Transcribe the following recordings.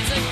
Always a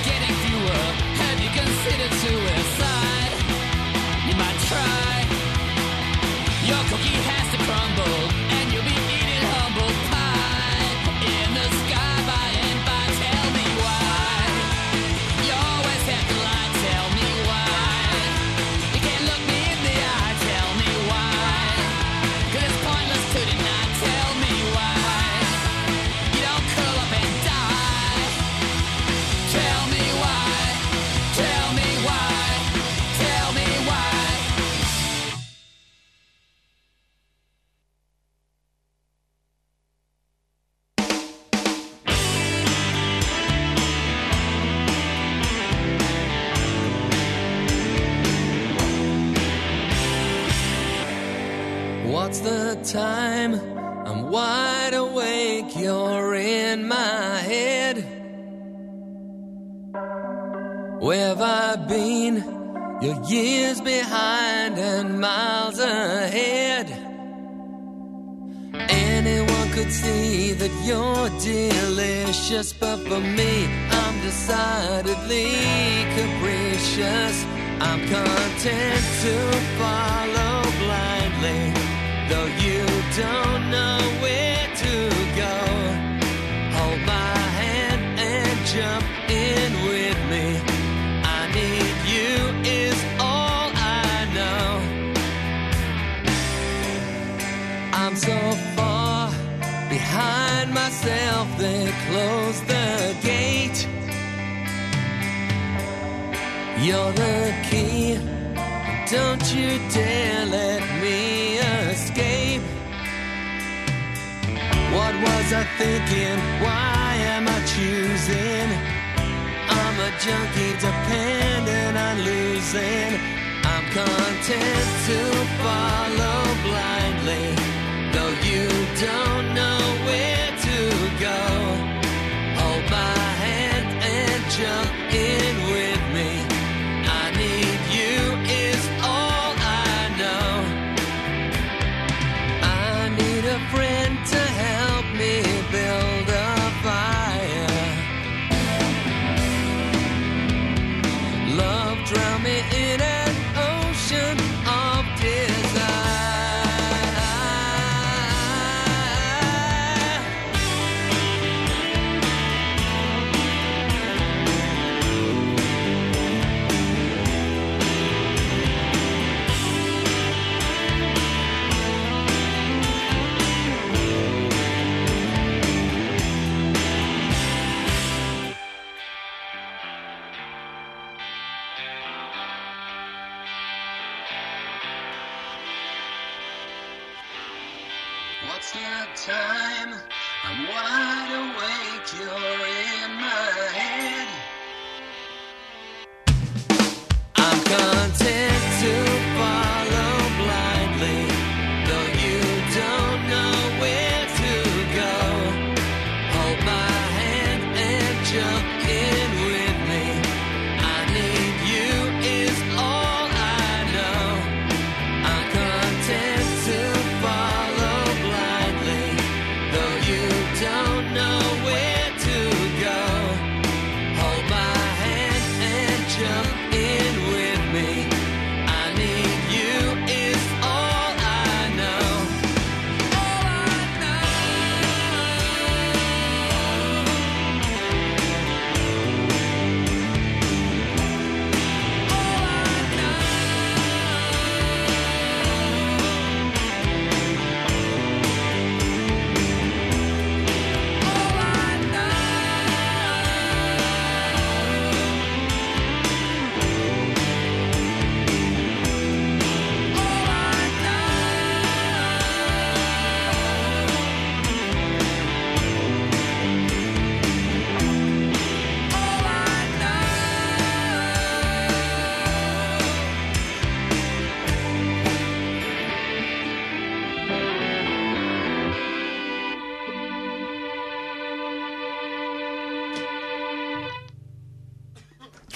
see that you're delicious, but for me, I'm decidedly capricious. I'm content to. You're the key. Don't you dare let me escape. What was I thinking? Why am I choosing? I'm a junkie dependent on losing. I'm content to follow blindly. Though you don't know where to go. Hold my hand and jump in.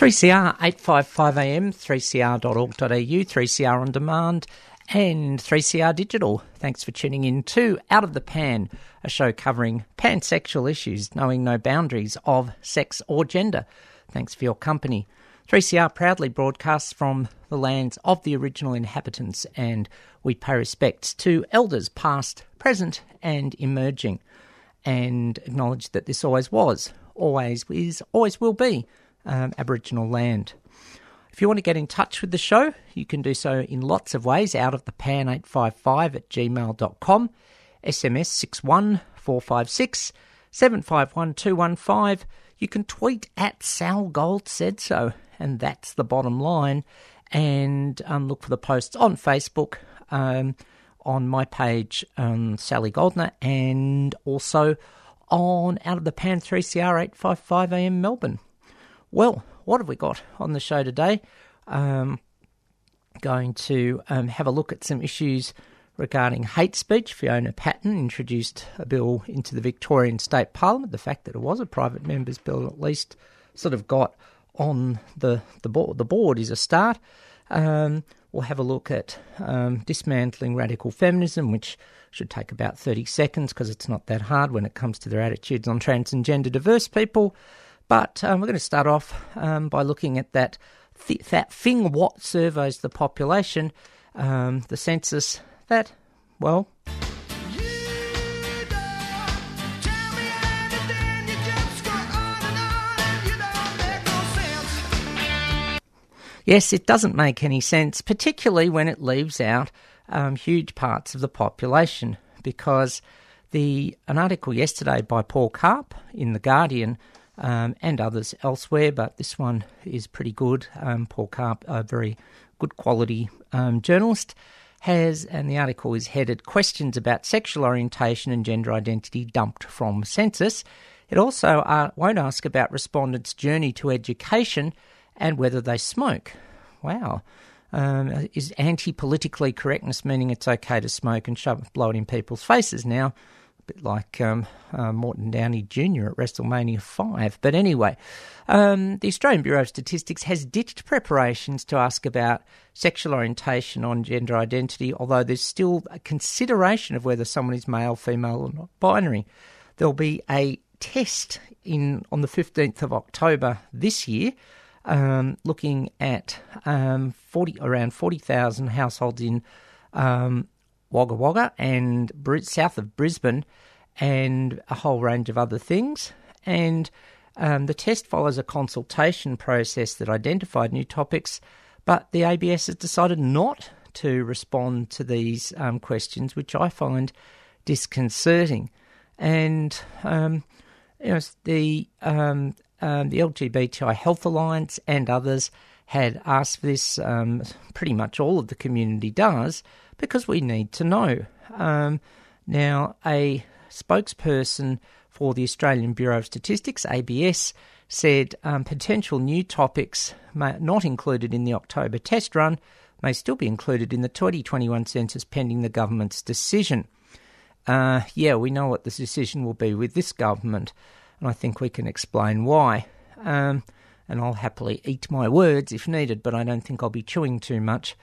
3CR 855am, 3cr.org.au, 3CR on demand, and 3CR digital. Thanks for tuning in to Out of the Pan, a show covering pansexual issues, knowing no boundaries of sex or gender. Thanks for your company. 3CR proudly broadcasts from the lands of the original inhabitants, and we pay respects to elders past, present, and emerging, and acknowledge that this always was, always is, always will be um, Aboriginal land. If you want to get in touch with the show, you can do so in lots of ways out of the pan 855 at gmail.com, SMS 61456 751 215. You can tweet at Sal Gold said so, and that's the bottom line. And um, look for the posts on Facebook, um, on my page, um, Sally Goldner, and also on Out of the Pan 3CR 855 AM Melbourne. Well, what have we got on the show today? Um, going to um, have a look at some issues regarding hate speech. Fiona Patten introduced a bill into the Victorian State Parliament. The fact that it was a private member's bill at least sort of got on the the board, the board is a start. Um, we'll have a look at um, dismantling radical feminism, which should take about 30 seconds because it's not that hard when it comes to their attitudes on trans and gender diverse people. But um, we're going to start off um, by looking at that th- that thing what surveys the population, um, the census that, well, yes, it doesn't make any sense, particularly when it leaves out um, huge parts of the population, because the an article yesterday by Paul Karp in the Guardian um, and others elsewhere, but this one is pretty good. Um, Paul Karp, a very good quality um, journalist, has, and the article is headed Questions about Sexual Orientation and Gender Identity Dumped from Census. It also uh, won't ask about respondents' journey to education and whether they smoke. Wow. Um, is anti politically correctness meaning it's okay to smoke and shove, blow it in people's faces now? A bit like um, uh, Morton Downey Jr. at WrestleMania 5. But anyway, um, the Australian Bureau of Statistics has ditched preparations to ask about sexual orientation on gender identity, although there's still a consideration of whether someone is male, female, or not binary. There'll be a test in on the 15th of October this year. Um, looking at um, 40 around 40,000 households in um, Wagga Wagga and south of Brisbane, and a whole range of other things. And um, the test follows a consultation process that identified new topics, but the ABS has decided not to respond to these um, questions, which I find disconcerting. And um, you know, the um, um, the LGBTI Health Alliance and others had asked for this. Um, pretty much all of the community does because we need to know. Um, Now, a spokesperson for the Australian Bureau of Statistics, ABS, said um, potential new topics may, not included in the October test run may still be included in the 2021 census pending the government's decision. Uh, yeah, we know what the decision will be with this government, and I think we can explain why. Um, and I'll happily eat my words if needed, but I don't think I'll be chewing too much.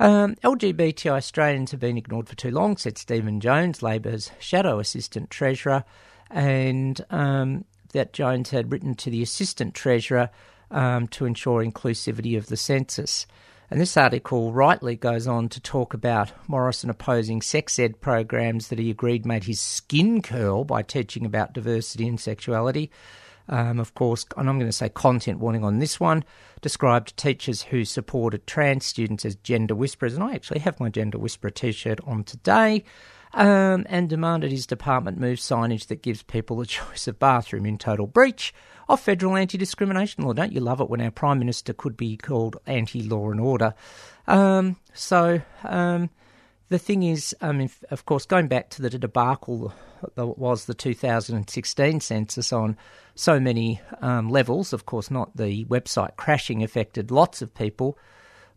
Um, LGBTI Australians have been ignored for too long, said Stephen Jones, Labor's shadow assistant treasurer, and um, that Jones had written to the assistant treasurer um, to ensure inclusivity of the census. And this article rightly goes on to talk about Morrison opposing sex ed programs that he agreed made his skin curl by teaching about diversity and sexuality. Um, of course, and I'm going to say content warning on this one, described teachers who supported trans students as gender whisperers. And I actually have my gender whisperer t shirt on today. Um, and demanded his department move signage that gives people the choice of bathroom in total breach of federal anti discrimination law. Don't you love it when our Prime Minister could be called anti law and order? Um, so, um, the thing is, um, if, of course, going back to the debacle that was the 2016 census on so many um, levels, of course, not the website crashing affected lots of people,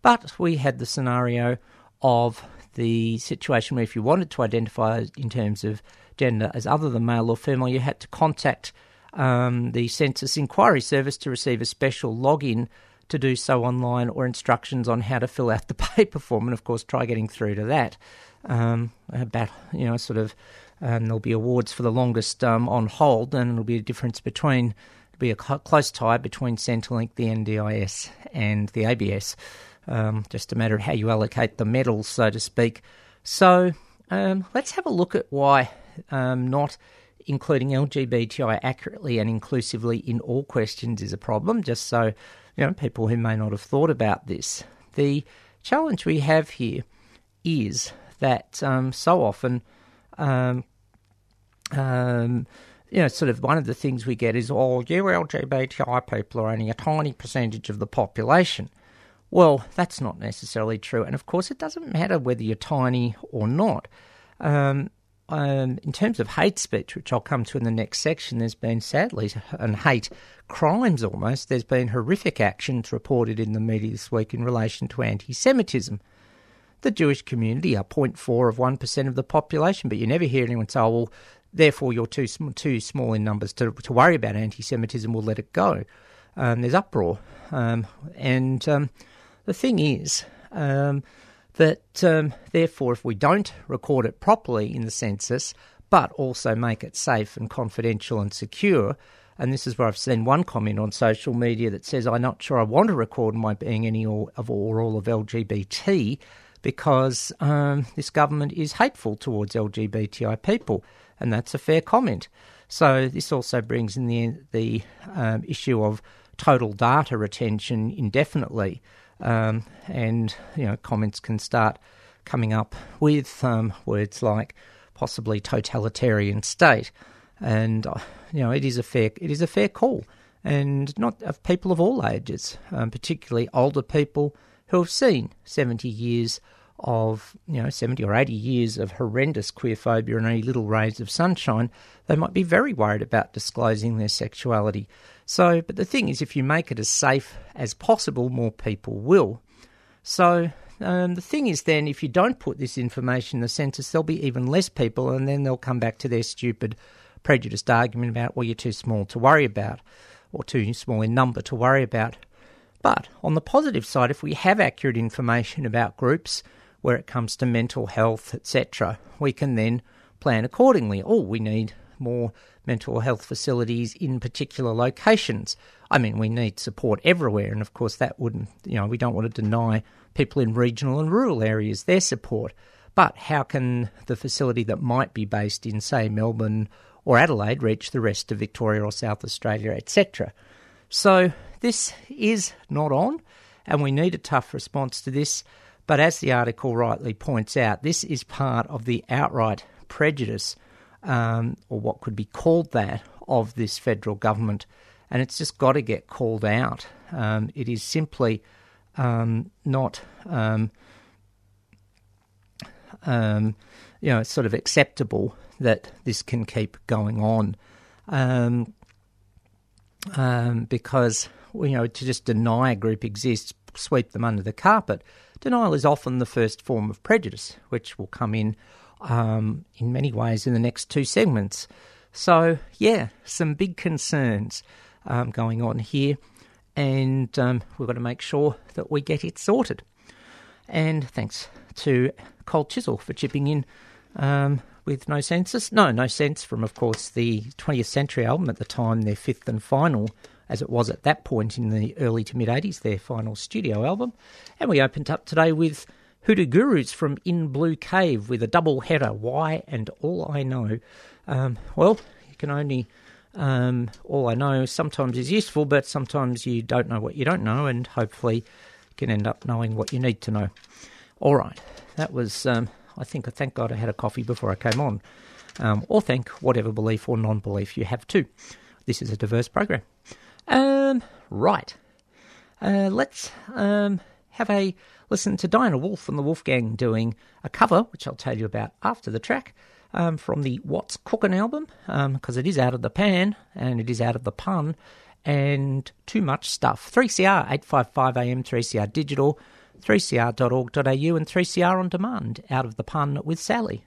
but we had the scenario of the situation where if you wanted to identify in terms of gender as other than male or female, you had to contact um, the Census Inquiry Service to receive a special login to do so online or instructions on how to fill out the paper form. And of course, try getting through to that. Um, about, you know, sort of, um, there'll be awards for the longest um, on hold, and it'll be a difference between, it'll be a cl- close tie between Centrelink, the NDIS, and the ABS. Um, just a matter of how you allocate the medals, so to speak. So um, let's have a look at why um, not including LGBTI accurately and inclusively in all questions is a problem, just so you know people who may not have thought about this. The challenge we have here is that um, so often, um, um, you know, sort of one of the things we get is, oh, you LGBTI people are only a tiny percentage of the population. Well, that's not necessarily true. And of course, it doesn't matter whether you're tiny or not. Um, um, in terms of hate speech, which I'll come to in the next section, there's been sadly, and hate crimes almost, there's been horrific actions reported in the media this week in relation to anti Semitism. The Jewish community are 0.4 of 1% of the population, but you never hear anyone say, oh, well, therefore you're too, too small in numbers to, to worry about anti Semitism, we'll let it go. Um, there's uproar. Um, and um, the thing is, um, that um, therefore, if we don't record it properly in the census, but also make it safe and confidential and secure, and this is where I've seen one comment on social media that says, I'm not sure I want to record my being any or, of or all of LGBT because um, this government is hateful towards LGBTI people, and that's a fair comment. So this also brings in the the um, issue of total data retention indefinitely. Um, and you know comments can start coming up with um, words like possibly totalitarian state, and uh, you know it is a fair it is a fair call, and not of people of all ages, um, particularly older people who have seen seventy years of you know 70 or 80 years of horrendous queerphobia and only little rays of sunshine, they might be very worried about disclosing their sexuality. So, but the thing is, if you make it as safe as possible, more people will. So, um, the thing is, then, if you don't put this information in the census, there'll be even less people, and then they'll come back to their stupid, prejudiced argument about, well, you're too small to worry about, or too small in number to worry about. But on the positive side, if we have accurate information about groups, where it comes to mental health, etc., we can then plan accordingly. Oh, we need more mental health facilities in particular locations. I mean, we need support everywhere, and of course, that wouldn't, you know, we don't want to deny people in regional and rural areas their support. But how can the facility that might be based in, say, Melbourne or Adelaide reach the rest of Victoria or South Australia, etc.? So, this is not on, and we need a tough response to this. But as the article rightly points out, this is part of the outright prejudice, um, or what could be called that, of this federal government. And it's just got to get called out. Um, it is simply um, not. Um, um, you know, it's sort of acceptable that this can keep going on. Because you know to just deny a group exists, sweep them under the carpet. Denial is often the first form of prejudice, which will come in um, in many ways in the next two segments. So yeah, some big concerns um, going on here, and um, we've got to make sure that we get it sorted. And thanks to Cold Chisel for chipping in um, with No Census. No, No Sense from, of course, the 20th Century album at the time, their fifth and final, as it was at that point in the early to mid 80s, their final studio album. And we opened up today with Hoodoo Gurus from In Blue Cave with a double header, Why and All I Know. Um, well, you can only. Um, all I know sometimes is useful, but sometimes you don't know what you don't know, and hopefully you can end up knowing what you need to know. All right, that was. Um, I think. I thank God I had a coffee before I came on, um, or thank whatever belief or non-belief you have too. This is a diverse program. Um, right. Uh, let's um, have a listen to Diana Wolf and the Wolfgang doing a cover, which I'll tell you about after the track, um, from the What's Cookin' album, because it is out of the pan and it is out of the pun, and too much stuff. 3CR 855 AM, 3CR Digital, 3cr.org.au, and 3CR on demand, out of the pun with Sally.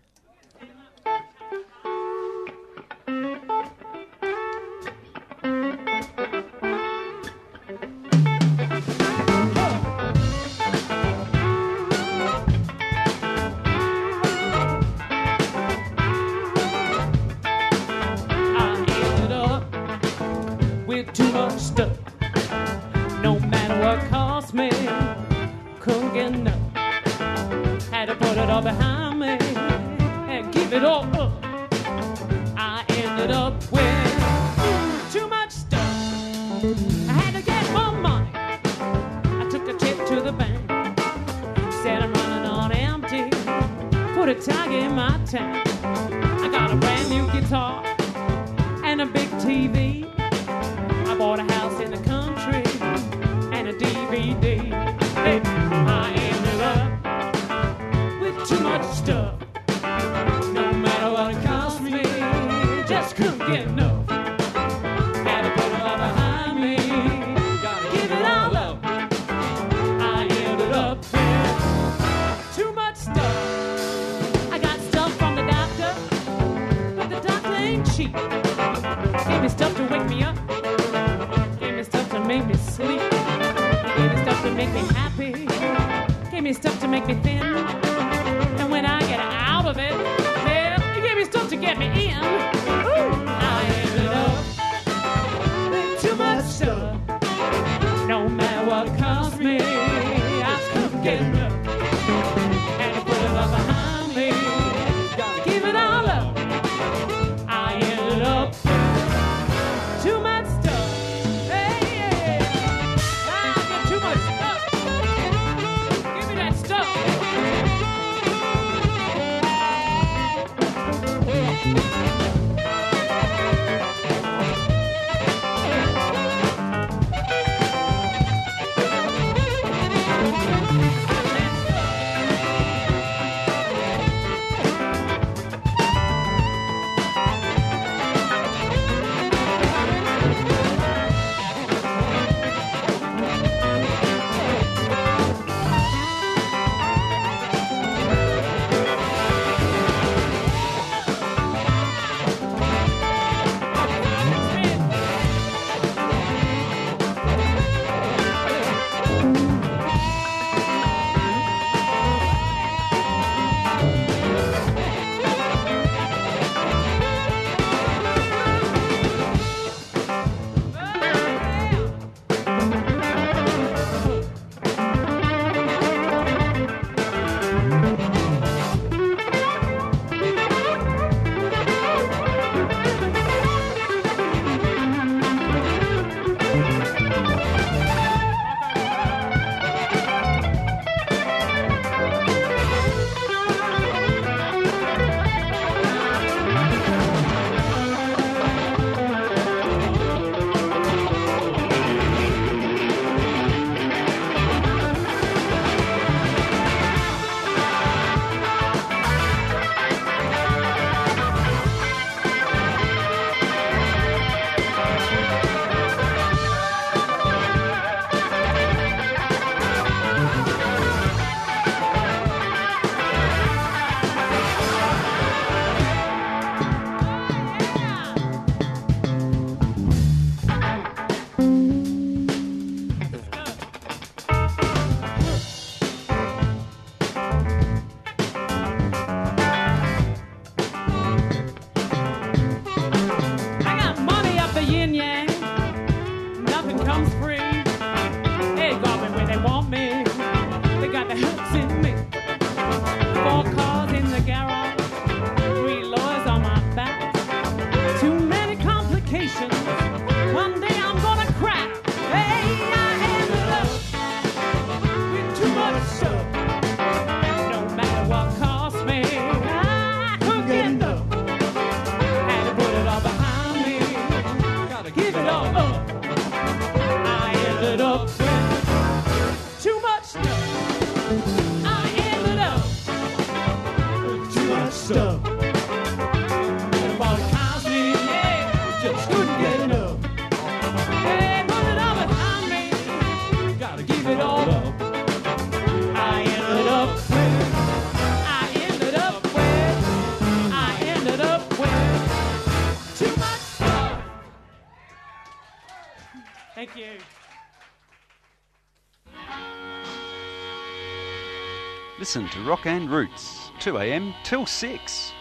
Listen to Rock and Roots, 2am till 6,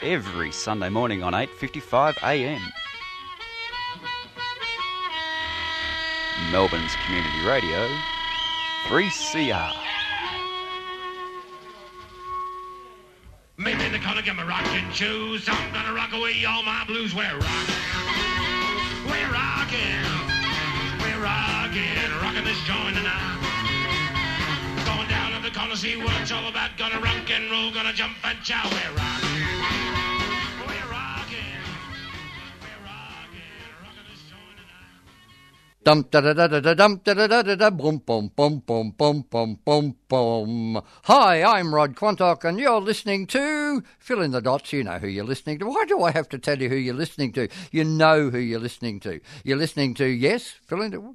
every Sunday morning on 8.55am. Melbourne's Community Radio, 3CR. Maybe they're gonna get my rocking shoes. I'm gonna rock away all my blues. We're rocking. We're rocking. We're rocking. Rocking this joint tonight. To see what it's all about. Gonna rock and roll, gonna jump and chow. We're rocking. Dum da da da da da dum da da da da da boom boom boom boom boom boom boom boom. Hi, I'm Rod Quantock, and you're listening to fill in the dots. You know who you're listening to. Why do I have to tell you who you're listening to? You know who you're listening to. You're listening to yes, fill in the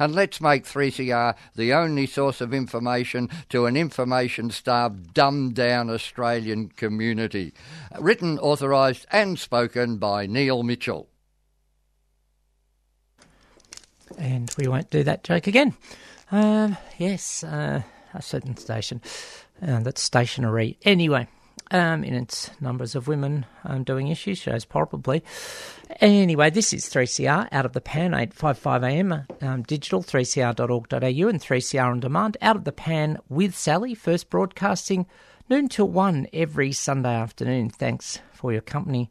and let's make 3CR the only source of information to an information-starved, dumbed-down Australian community. Written, authorised, and spoken by Neil Mitchell. And we won't do that joke again. Um, yes, uh, a certain station uh, that's stationary. Anyway, um, in its numbers of women um, doing issues shows, probably. Anyway, this is 3CR out of the pan, 855am, um, digital, 3cr.org.au, and 3CR on demand, out of the pan with Sally, first broadcasting noon till 1 every Sunday afternoon. Thanks for your company.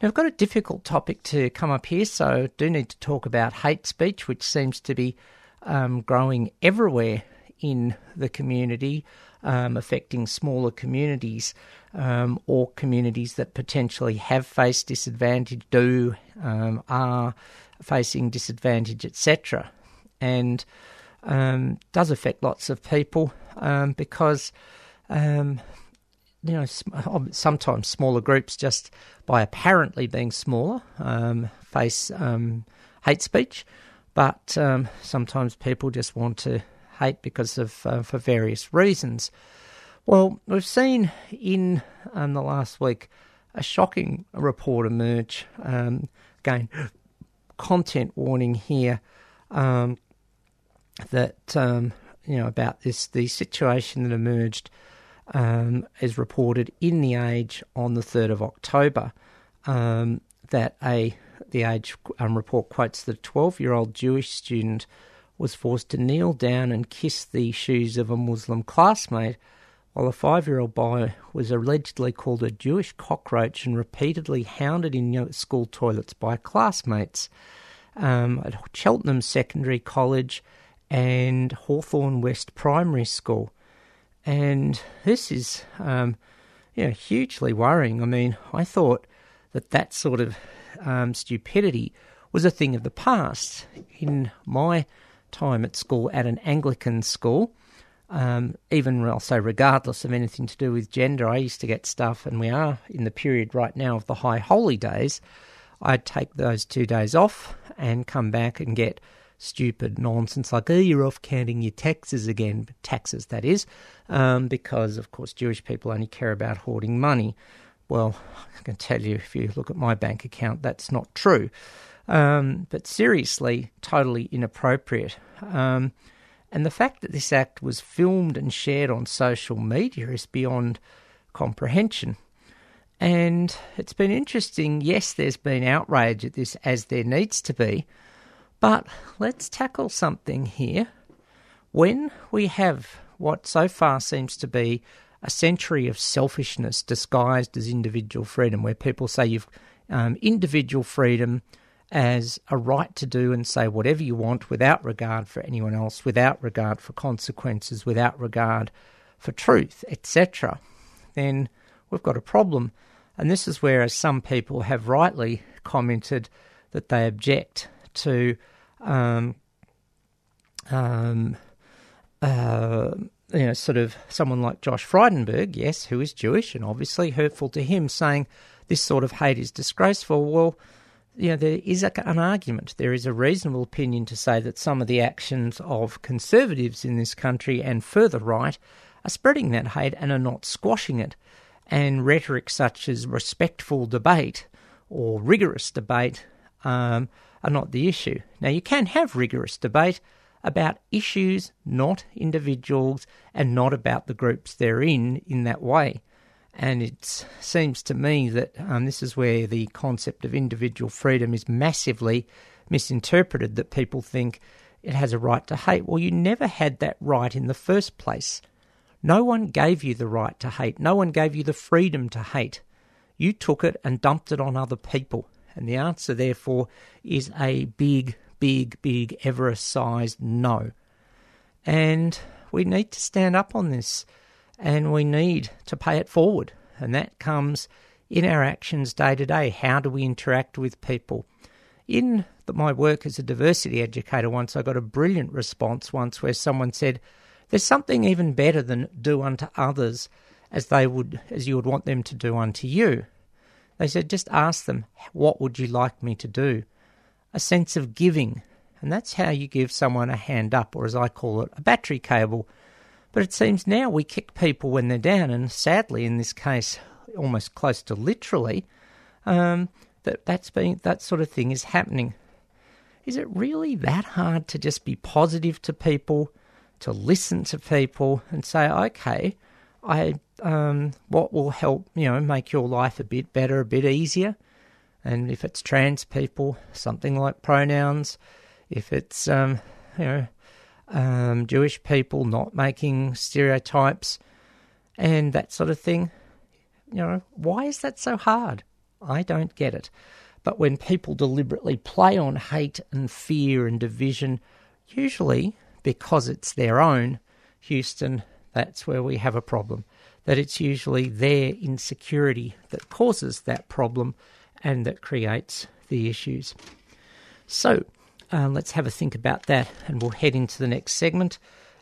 Now, I've got a difficult topic to come up here, so do need to talk about hate speech, which seems to be um, growing everywhere in the community, um, affecting smaller communities um, or communities that potentially have faced disadvantage, do, um, are facing disadvantage, etc. And um, does affect lots of people um, because um, you know, sometimes smaller groups just by apparently being smaller um, face um, hate speech, but um, sometimes people just want to hate because of uh, for various reasons. Well, we've seen in um, the last week a shocking report emerge. Um, again, content warning here um, that um, you know about this the situation that emerged um, is reported in the Age on the third of October. Um, that a the Age report quotes that a twelve-year-old Jewish student was forced to kneel down and kiss the shoes of a Muslim classmate, while a five-year-old boy was allegedly called a Jewish cockroach and repeatedly hounded in school toilets by classmates. Um, at Cheltenham Secondary College and Hawthorn West Primary School and this is um, you know, hugely worrying. I mean, I thought that that sort of um, stupidity was a thing of the past. In my time at school, at an Anglican school, um, even I'll say regardless of anything to do with gender, I used to get stuff, and we are in the period right now of the high holy days. I'd take those two days off and come back and get stupid nonsense like, oh, you're off counting your taxes again, taxes that is, um, because of course Jewish people only care about hoarding money. Well, I can tell you if you look at my bank account, that's not true. Um, but seriously, totally inappropriate. Um, and the fact that this act was filmed and shared on social media is beyond comprehension. And it's been interesting. Yes, there's been outrage at this, as there needs to be. But let's tackle something here. When we have what so far seems to be a century of selfishness disguised as individual freedom, where people say you've um, individual freedom as a right to do and say whatever you want without regard for anyone else, without regard for consequences, without regard for truth, etc., then we've got a problem. And this is where, as some people have rightly commented, that they object to um, um, uh, you know, sort of someone like Josh Frydenberg, yes, who is Jewish and obviously hurtful to him, saying this sort of hate is disgraceful. Well, you know, there is a, an argument. There is a reasonable opinion to say that some of the actions of conservatives in this country and further right are spreading that hate and are not squashing it. And rhetoric such as respectful debate or rigorous debate um, are not the issue. Now, you can have rigorous debate about issues, not individuals, and not about the groups they're in in that way. And it seems to me that um, this is where the concept of individual freedom is massively misinterpreted, that people think it has a right to hate. Well, you never had that right in the first place. No one gave you the right to hate, no one gave you the freedom to hate. You took it and dumped it on other people. And the answer, therefore, is a big, big, big, Everest sized no. And we need to stand up on this and we need to pay it forward. And that comes in our actions day to day. How do we interact with people? In the, my work as a diversity educator, once I got a brilliant response once where someone said, There's something even better than do unto others as they would as you would want them to do unto you. They said, just ask them, what would you like me to do? A sense of giving. And that's how you give someone a hand up, or as I call it, a battery cable. But it seems now we kick people when they're down, and sadly, in this case, almost close to literally, um, that that's being that sort of thing is happening. Is it really that hard to just be positive to people, to listen to people, and say, okay, I um, what will help you know make your life a bit better, a bit easier. And if it's trans people, something like pronouns. If it's um, you know um, Jewish people, not making stereotypes and that sort of thing. You know, why is that so hard? I don't get it. But when people deliberately play on hate and fear and division, usually because it's their own, Houston, that's where we have a problem. That it's usually their insecurity that causes that problem and that creates the issues. So uh, let's have a think about that and we'll head into the next segment.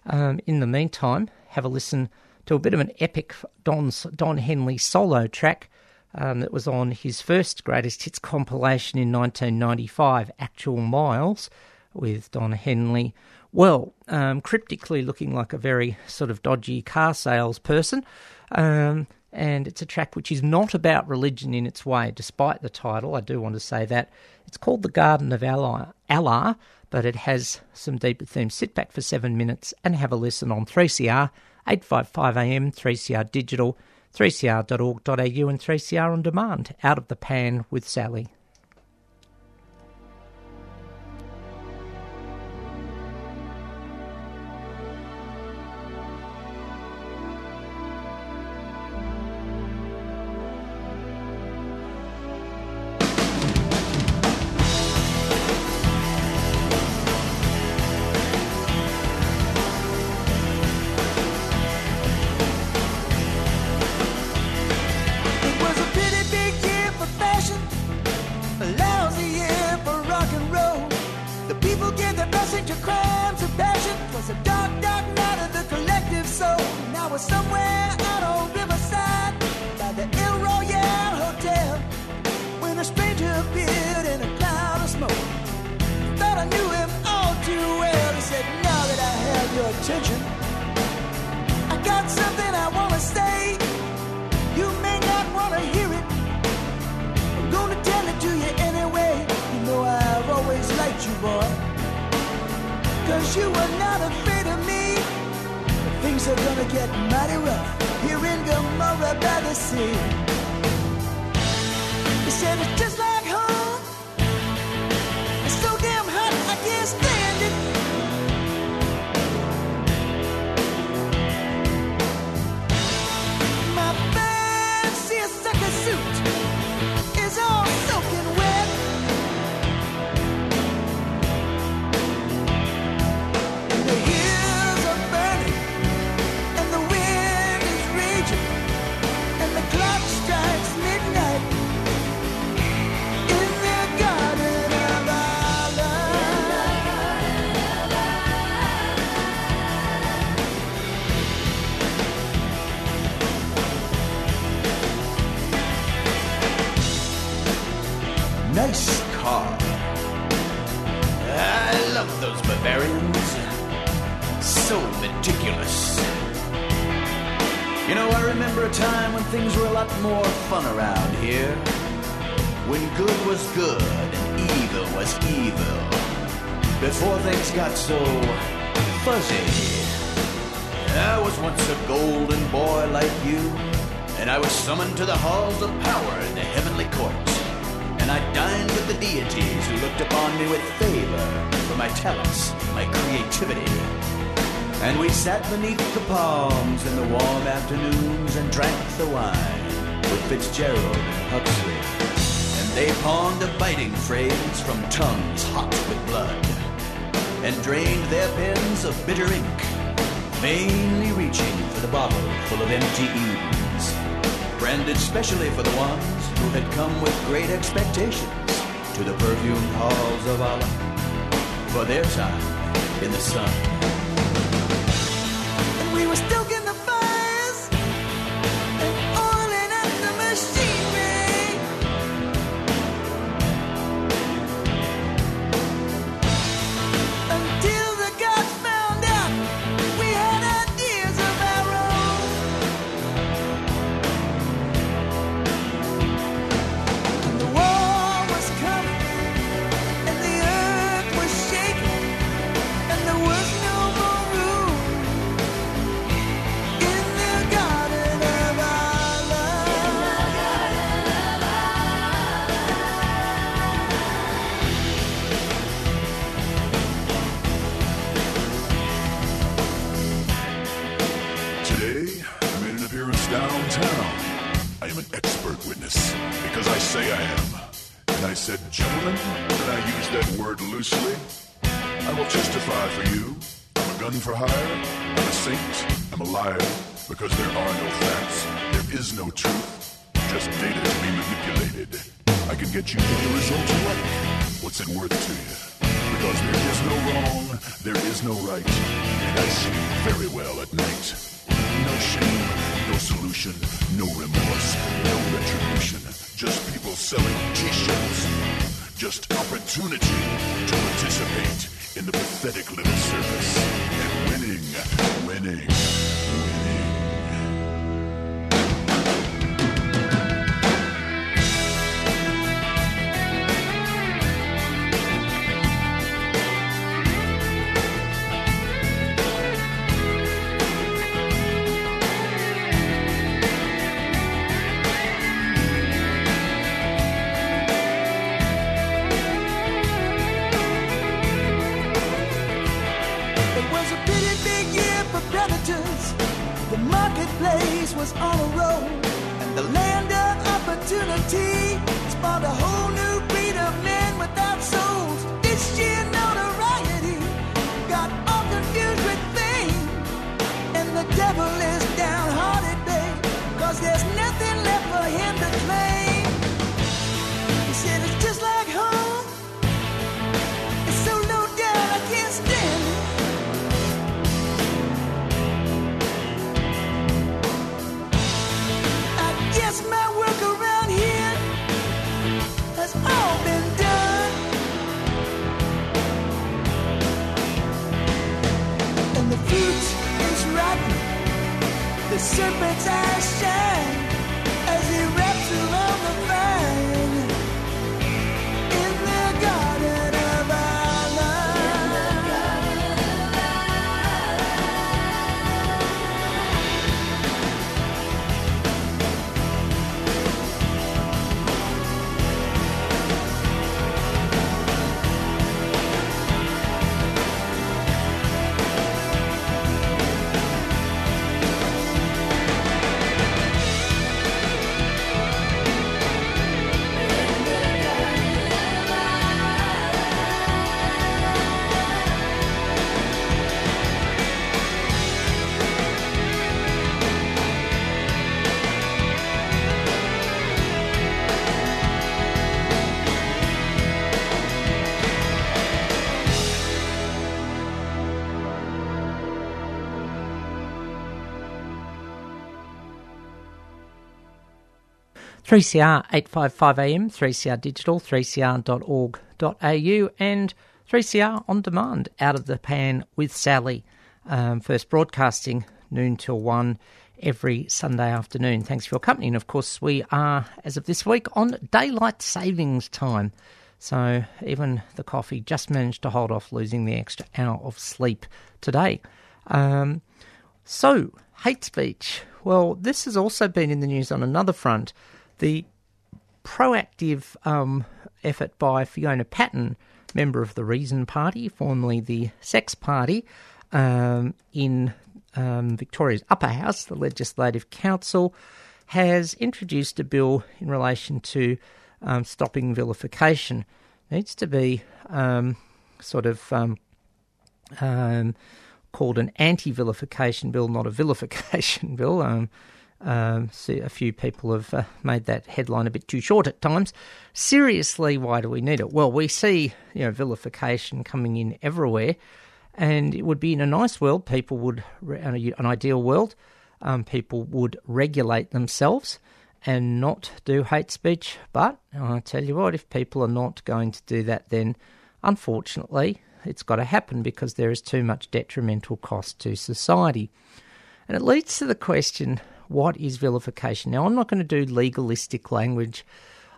Um, in the meantime, have a listen to a bit of an epic Don, Don Henley solo track um, that was on his first greatest hits compilation in 1995, Actual Miles, with Don Henley well, um, cryptically looking like a very sort of dodgy car salesperson. Um, and it's a track which is not about religion in its way, despite the title. I do want to say that. It's called The Garden of Allah, Allah but it has some deeper themes. Sit back for seven minutes and have a listen on 3CR, 855 AM, 3CR Digital, 3cr.org.au, and 3CR On Demand. Out of the Pan with Sally. A time when things were a lot more fun around here. When good was good and evil was evil. Before things got so fuzzy. I was once a golden boy like you, and I was summoned to the halls of power in the heavenly courts. And I dined with the deities who looked upon me with favor for my talents, my creativity. And we sat beneath the palms in the warm afternoons and drank the wine with Fitzgerald and Huxley. And they pawned a biting phrase from tongues hot with blood and drained their pens of bitter ink, vainly reaching for the bottle full of empty ease, branded specially for the ones who had come with great expectations to the perfumed halls of Allah for their time in the sun. We were stoking loosely. I will testify for you. I'm a gun for hire. I'm a saint. I'm a liar because there are no facts. There is no truth. Just data to be manipulated. I can get you any result you like. What's it worth to you? Because there is no wrong, there is no right, and I sleep very well at night. No shame, no solution, no remorse, no retribution. Just people selling t-shirts. Just opportunity to participate in the pathetic little service. And winning, winning. 3CR 855 AM, 3CR Digital, 3cr.org.au, and 3CR On Demand, Out of the Pan with Sally. Um, first broadcasting noon till 1 every Sunday afternoon. Thanks for your company. And of course, we are, as of this week, on daylight savings time. So even the coffee just managed to hold off losing the extra hour of sleep today. Um, so, hate speech. Well, this has also been in the news on another front. The proactive um, effort by Fiona Patten, member of the Reason Party, formerly the Sex Party, um, in um, Victoria's upper house, the Legislative Council, has introduced a bill in relation to um, stopping vilification. It needs to be um, sort of um, called an anti vilification bill, not a vilification bill. Um, a few people have uh, made that headline a bit too short at times. Seriously, why do we need it? Well, we see you know vilification coming in everywhere, and it would be in a nice world. People would, an ideal world, um, people would regulate themselves and not do hate speech. But I tell you what, if people are not going to do that, then unfortunately, it's got to happen because there is too much detrimental cost to society. And it leads to the question what is vilification? Now, I'm not going to do legalistic language.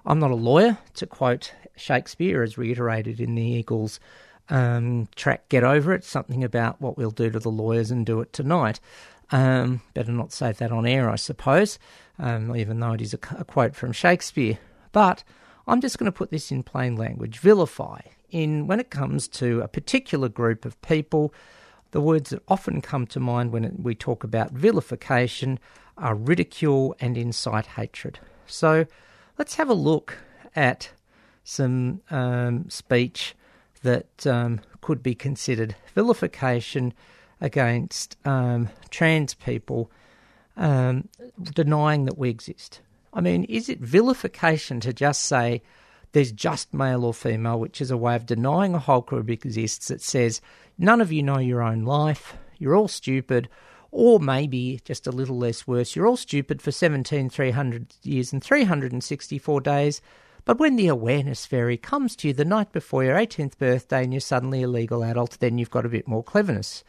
I'm not a lawyer, to quote Shakespeare, as reiterated in the Eagles um, track Get Over It, something about what we'll do to the lawyers and do it tonight. Um, better not say that on air, I suppose, um, even though it is a, a quote from Shakespeare. But I'm just going to put this in plain language vilify. In when it comes to a particular group of people, the words that often come to mind when we talk about vilification are ridicule and incite hatred. So let's have a look at some um, speech that um, could be considered vilification against um, trans people, um, denying that we exist. I mean, is it vilification to just say there's just male or female, which is a way of denying a whole group exists that says none of you know your own life, you're all stupid, or maybe just a little less worse, you're all stupid for 17,300 years and 364 days. But when the awareness fairy comes to you the night before your 18th birthday and you're suddenly a legal adult, then you've got a bit more cleverness.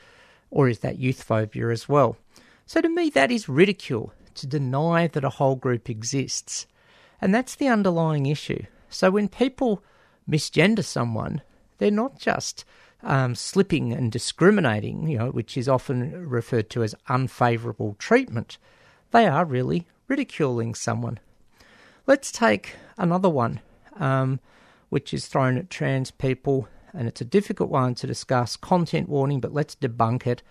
Or is that youth phobia as well? So to me, that is ridicule to deny that a whole group exists. And that's the underlying issue. So when people misgender someone, they're not just um, slipping and discriminating, you know, which is often referred to as unfavourable treatment. They are really ridiculing someone. Let's take another one, um, which is thrown at trans people, and it's a difficult one to discuss. Content warning, but let's debunk it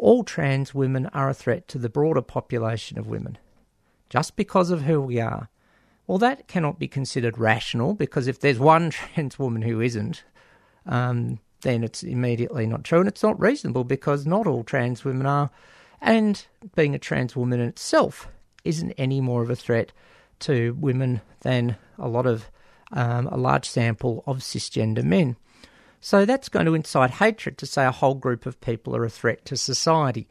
all trans women are a threat to the broader population of women, just because of who we are. Well, that cannot be considered rational because if there's one trans woman who isn't, um, then it's immediately not true. And it's not reasonable because not all trans women are. And being a trans woman in itself isn't any more of a threat to women than a lot of um, a large sample of cisgender men. So that's going to incite hatred to say a whole group of people are a threat to society.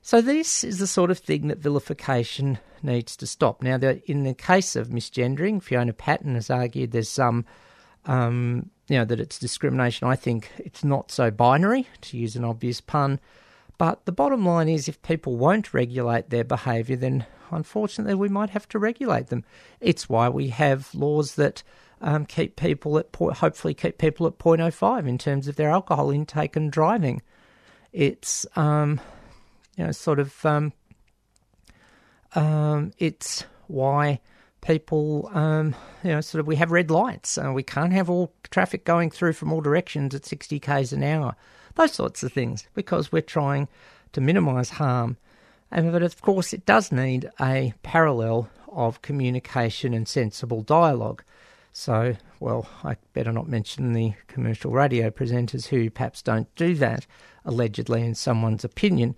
So this is the sort of thing that vilification needs to stop. Now, in the case of misgendering, Fiona Patten has argued there's some, um, you know, that it's discrimination. I think it's not so binary, to use an obvious pun. But the bottom line is, if people won't regulate their behaviour, then unfortunately we might have to regulate them. It's why we have laws that um, keep people at po- hopefully keep people at 0.05 in terms of their alcohol intake and driving. It's um, you know sort of um, um, it's why people um, you know sort of we have red lights. Uh, we can't have all traffic going through from all directions at 60 k's an hour. Those sorts of things because we're trying to minimise harm. And, but of course, it does need a parallel of communication and sensible dialogue. So, well, I better not mention the commercial radio presenters who perhaps don't do that, allegedly, in someone's opinion,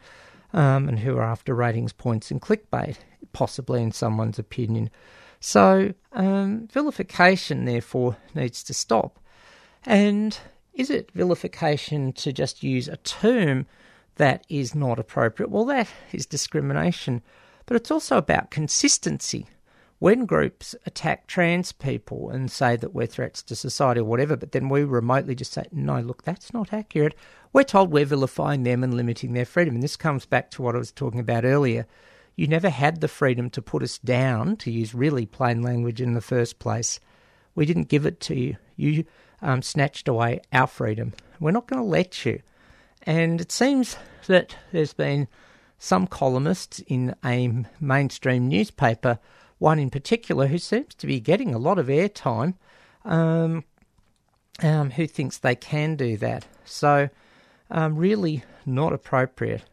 um, and who are after ratings points and clickbait, possibly in someone's opinion. So, um, vilification, therefore, needs to stop. And is it vilification to just use a term that is not appropriate? Well, that is discrimination. But it's also about consistency when groups attack trans people and say that we're threats to society or whatever, but then we remotely just say, no, look, that's not accurate, we're told we're vilifying them and limiting their freedom. And this comes back to what I was talking about earlier. You never had the freedom to put us down, to use really plain language in the first place. We didn't give it to you. You um, snatched away our freedom. We're not going to let you. And it seems that there's been some columnists in a mainstream newspaper, one in particular, who seems to be getting a lot of airtime, um, um, who thinks they can do that. So, um, really not appropriate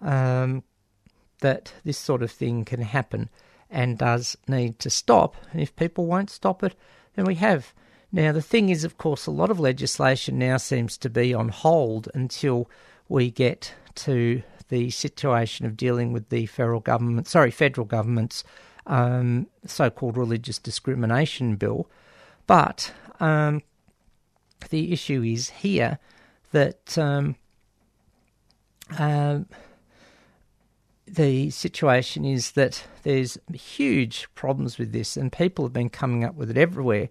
um, that this sort of thing can happen and does need to stop. And if people won't stop it, then we have. Now, the thing is, of course, a lot of legislation now seems to be on hold until we get to the situation of dealing with the federal government, sorry, federal government's um, so-called religious discrimination bill. But um, the issue is here that um, uh, the situation is that there's huge problems with this, and people have been coming up with it everywhere,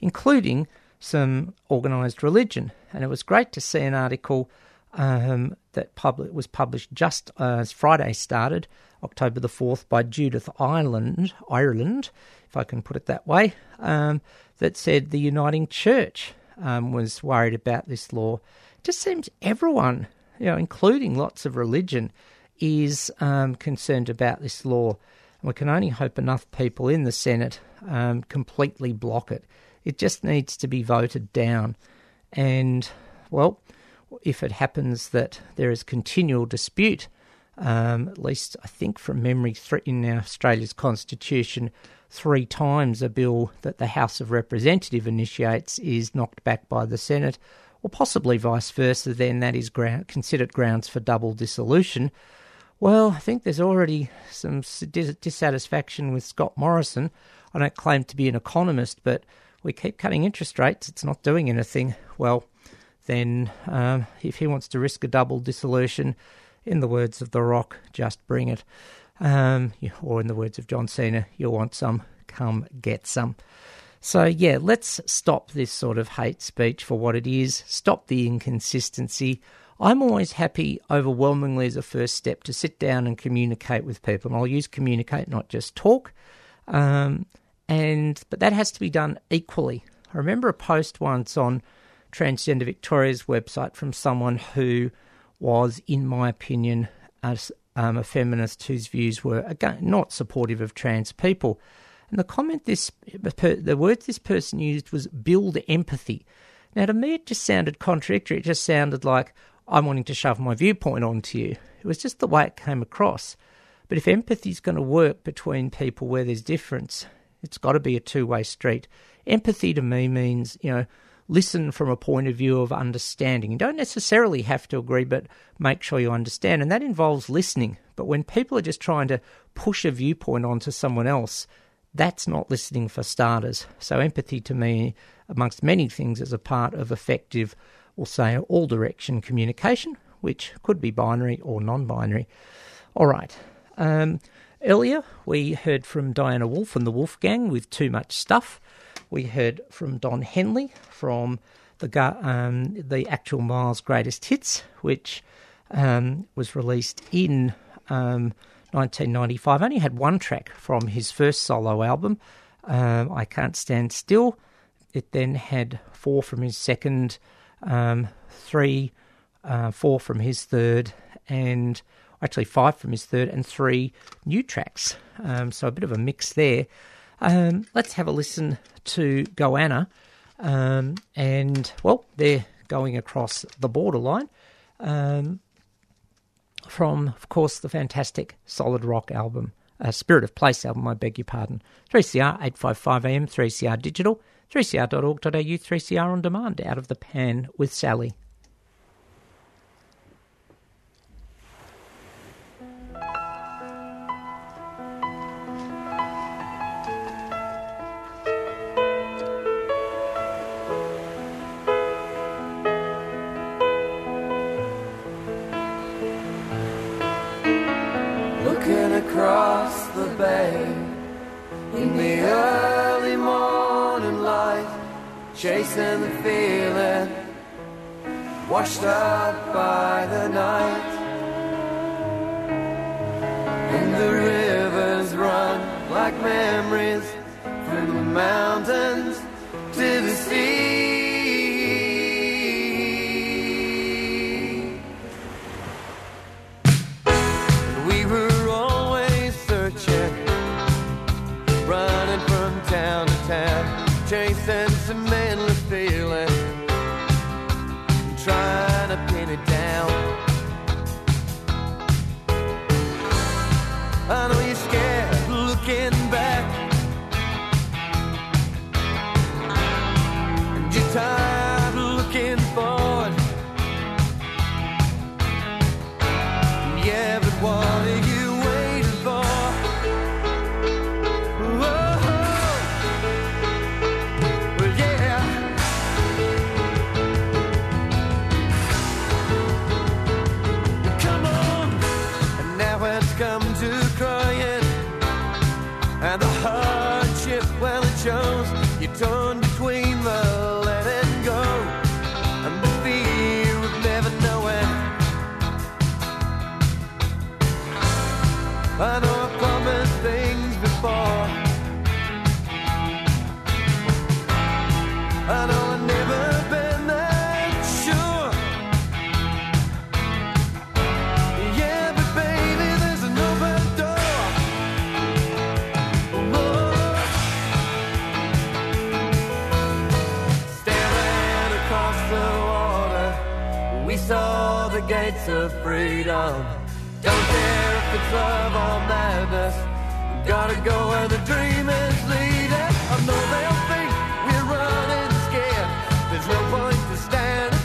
including some organised religion. And it was great to see an article um, that was published just as Friday started, October the 4th, by Judith Ireland, Ireland, if I can put it that way, um, that said the Uniting Church um, was worried about this law. It just seems everyone, you know, including lots of religion, is um, concerned about this law. And we can only hope enough people in the Senate um, completely block it. It just needs to be voted down. And, well, if it happens that there is continual dispute, um, at least I think from memory in Australia's constitution, three times a bill that the House of Representative initiates is knocked back by the Senate, or possibly vice versa, then that is ground, considered grounds for double dissolution. Well, I think there's already some dissatisfaction with Scott Morrison. I don't claim to be an economist, but we keep cutting interest rates. It's not doing anything. Well, then um, if he wants to risk a double dissolution, in the words of The Rock, just bring it. Um, or in the words of John Cena, you'll want some, come get some. So, yeah, let's stop this sort of hate speech for what it is, stop the inconsistency. I'm always happy, overwhelmingly, as a first step to sit down and communicate with people. And I'll use communicate, not just talk. Um, and but that has to be done equally. I remember a post once on Transgender Victoria's website from someone who was, in my opinion, a, um, a feminist whose views were again not supportive of trans people. And the comment this, the words this person used was build empathy. Now, to me, it just sounded contradictory. It just sounded like, I'm wanting to shove my viewpoint onto you. It was just the way it came across. But if empathy is going to work between people where there's difference, it's got to be a two way street. Empathy to me means, you know, listen from a point of view of understanding. You don't necessarily have to agree, but make sure you understand. And that involves listening. But when people are just trying to push a viewpoint onto someone else, that's not listening for starters. So, empathy to me, amongst many things, is a part of effective we'll say all direction communication, which could be binary or non binary. All right. Um, earlier, we heard from Diana Wolf and the Wolf Gang with Too Much Stuff. We heard from Don Henley from the, um, the actual Miles Greatest Hits, which um, was released in 1995. Um, Only had one track from his first solo album, um, I Can't Stand Still. It then had four from his second um, three, uh, four from his third, and actually five from his third, and three new tracks. Um, so a bit of a mix there. Um, let's have a listen to Goanna. Um, and, well, they're going across the borderline um, from, of course, the fantastic Solid Rock album, uh, Spirit of Place album, I beg your pardon. 3CR 855 AM, 3CR Digital. 3cr.org.au, 3CR on demand, out of the pan with Sally. Looking across the bay in the early morning chasing the feeling, washed up by the night. And the rivers run like memories from the mountains to the sea. Gates of freedom. Don't care if it's love or madness. Gotta go where the dream is leading. I know they'll think we're running scared. There's no point to stand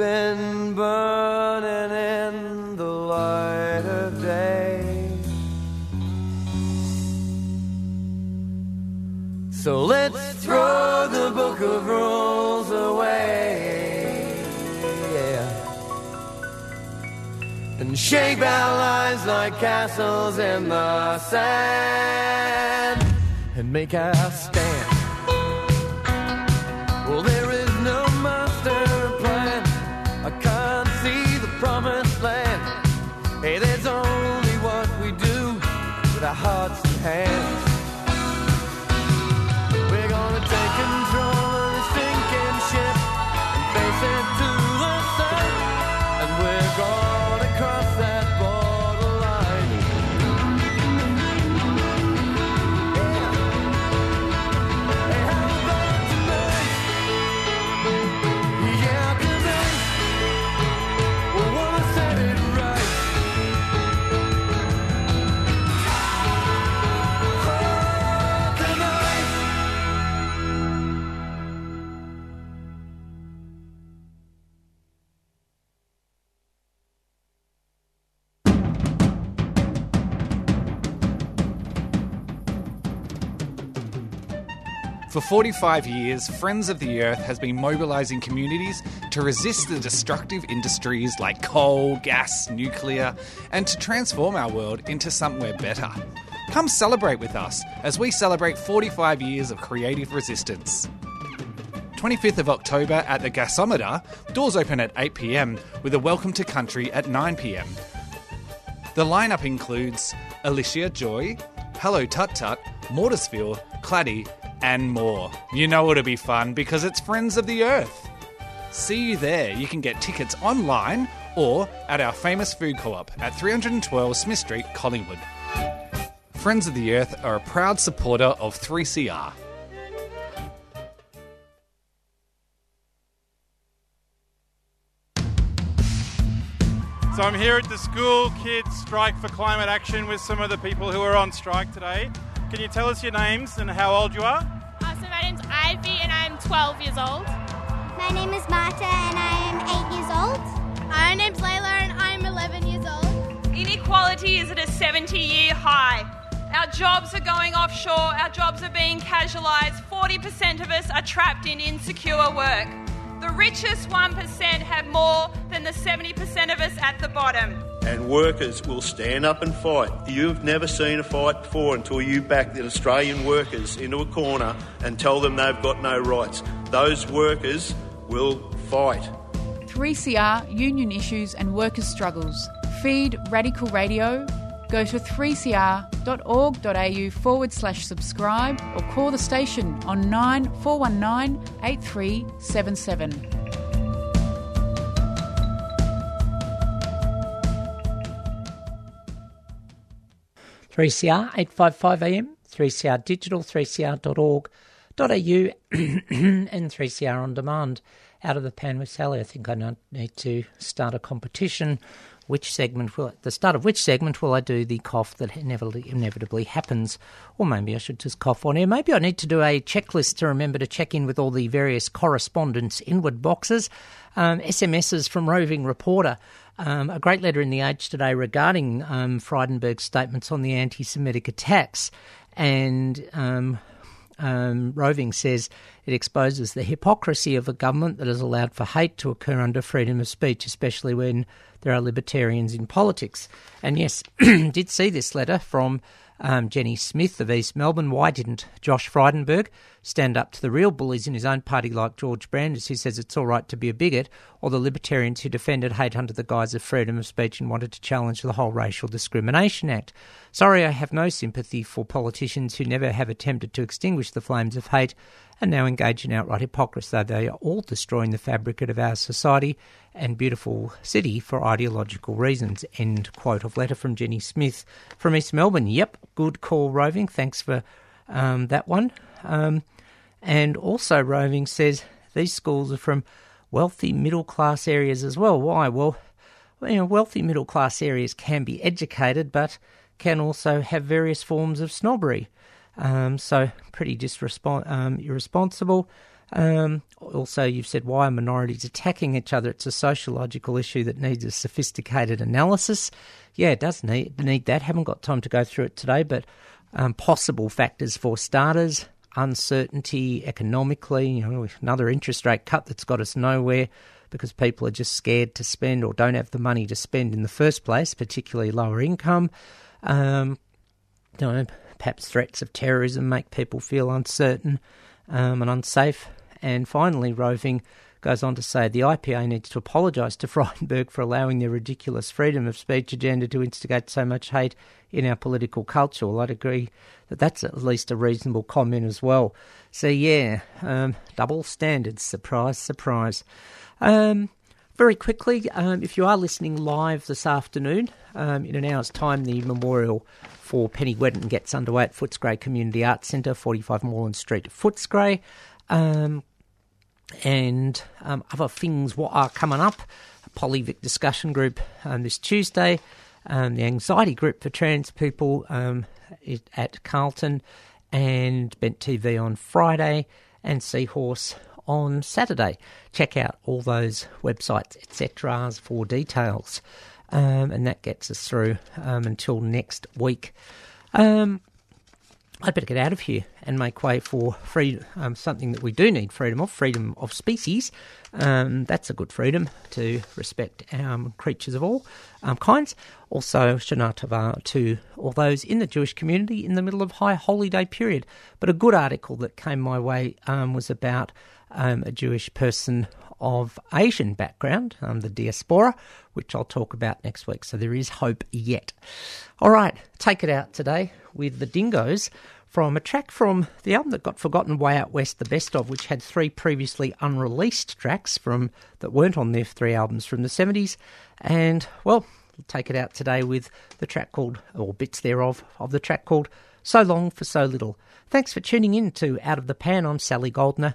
been burning in the light of day. So let's throw the book of rules away. And shape our lives like castles in the sand and make our stand. Hearts and hands. We're gonna take control of this sinking ship and face it to the sun. And we're gonna cross that For 45 years, Friends of the Earth has been mobilising communities to resist the destructive industries like coal, gas, nuclear, and to transform our world into somewhere better. Come celebrate with us as we celebrate 45 years of creative resistance. 25th of October at the Gasometer, doors open at 8pm with a welcome to country at 9pm. The lineup includes Alicia Joy, Hello Tut Tut, Mortisville, Claddy, and more. You know it'll be fun because it's Friends of the Earth. See you there. You can get tickets online or at our famous food co op at 312 Smith Street, Collingwood. Friends of the Earth are a proud supporter of 3CR. So I'm here at the School Kids Strike for Climate Action with some of the people who are on strike today. Can you tell us your names and how old you are? Uh, so my name's Ivy and I'm 12 years old. My name is Marta and I am 8 years old. My name's Layla and I'm 11 years old. Inequality is at a 70 year high. Our jobs are going offshore, our jobs are being casualised. 40% of us are trapped in insecure work. The richest 1% have more than the 70% of us at the bottom. And workers will stand up and fight. You've never seen a fight before until you back the Australian workers into a corner and tell them they've got no rights. Those workers will fight. 3CR Union Issues and Workers' Struggles. Feed Radical Radio. Go to 3cr.org.au forward slash subscribe or call the station on 9419 8377. 3CR 855 AM, 3CR Digital, 3cr.org.au, and 3CR On Demand. Out of the pan with Sally. I think I need to start a competition. Which segment will, at the start of which segment will I do the cough that inevitably, inevitably happens? Or maybe I should just cough on air. Maybe I need to do a checklist to remember to check in with all the various correspondence inward boxes. Um, SMSs from Roving Reporter. Um, a great letter in the Age today regarding um, Frydenberg's statements on the anti Semitic attacks. And um, um, Roving says it exposes the hypocrisy of a government that has allowed for hate to occur under freedom of speech, especially when there are libertarians in politics. And yes, did see this letter from um, Jenny Smith of East Melbourne. Why didn't Josh Frydenberg stand up to the real bullies in his own party like George Brandis, who says it's all right to be a bigot, or the libertarians who defended hate under the guise of freedom of speech and wanted to challenge the whole Racial Discrimination Act? Sorry, I have no sympathy for politicians who never have attempted to extinguish the flames of hate and now engage in outright hypocrisy. They are all destroying the fabric of our society and beautiful city for ideological reasons. End quote of letter from Jenny Smith from East Melbourne. Yep, good call, Roving. Thanks for um, that one. Um, and also, Roving says these schools are from wealthy middle class areas as well. Why? Well, you know, wealthy middle class areas can be educated, but can also have various forms of snobbery. Um, so pretty disrespon- um, irresponsible. Um, also, you've said why are minorities attacking each other? It's a sociological issue that needs a sophisticated analysis. Yeah, it does need need that. Haven't got time to go through it today, but um, possible factors for starters: uncertainty economically. You know, another interest rate cut that's got us nowhere because people are just scared to spend or don't have the money to spend in the first place, particularly lower income. Um, you know, perhaps threats of terrorism make people feel uncertain um, and unsafe. And finally, Roving goes on to say the IPA needs to apologise to Frydenberg for allowing their ridiculous freedom of speech agenda to instigate so much hate in our political culture. Well, I'd agree that that's at least a reasonable comment as well. So, yeah, um, double standards. Surprise, surprise. Um, very quickly, um, if you are listening live this afternoon, um, in an hour's time, the memorial for Penny Wedden gets underway at Footscray Community Arts Centre, 45 Moreland Street, Footscray. Um, and um, other things what are coming up. A Polyvic discussion group um, this Tuesday, um, the anxiety group for trans people at Carlton, and Bent TV on Friday, and Seahorse on Saturday. Check out all those websites, etc., for details. Um, and that gets us through um, until next week. Um, I'd better get out of here and make way for free, um, something that we do need freedom of, freedom of species. Um, that's a good freedom to respect um, creatures of all um, kinds. Also, Shana Tova to all those in the Jewish community in the middle of high holiday period. But a good article that came my way um, was about um, a Jewish person of Asian background, um, the diaspora, which I'll talk about next week. So there is hope yet. All right, take it out today with the Dingoes from a track from the album that got forgotten way out west, the best of, which had three previously unreleased tracks from that weren't on their three albums from the seventies. And well, we'll take it out today with the track called, or bits thereof, of the track called "So Long for So Little." Thanks for tuning in to Out of the Pan. I'm Sally Goldner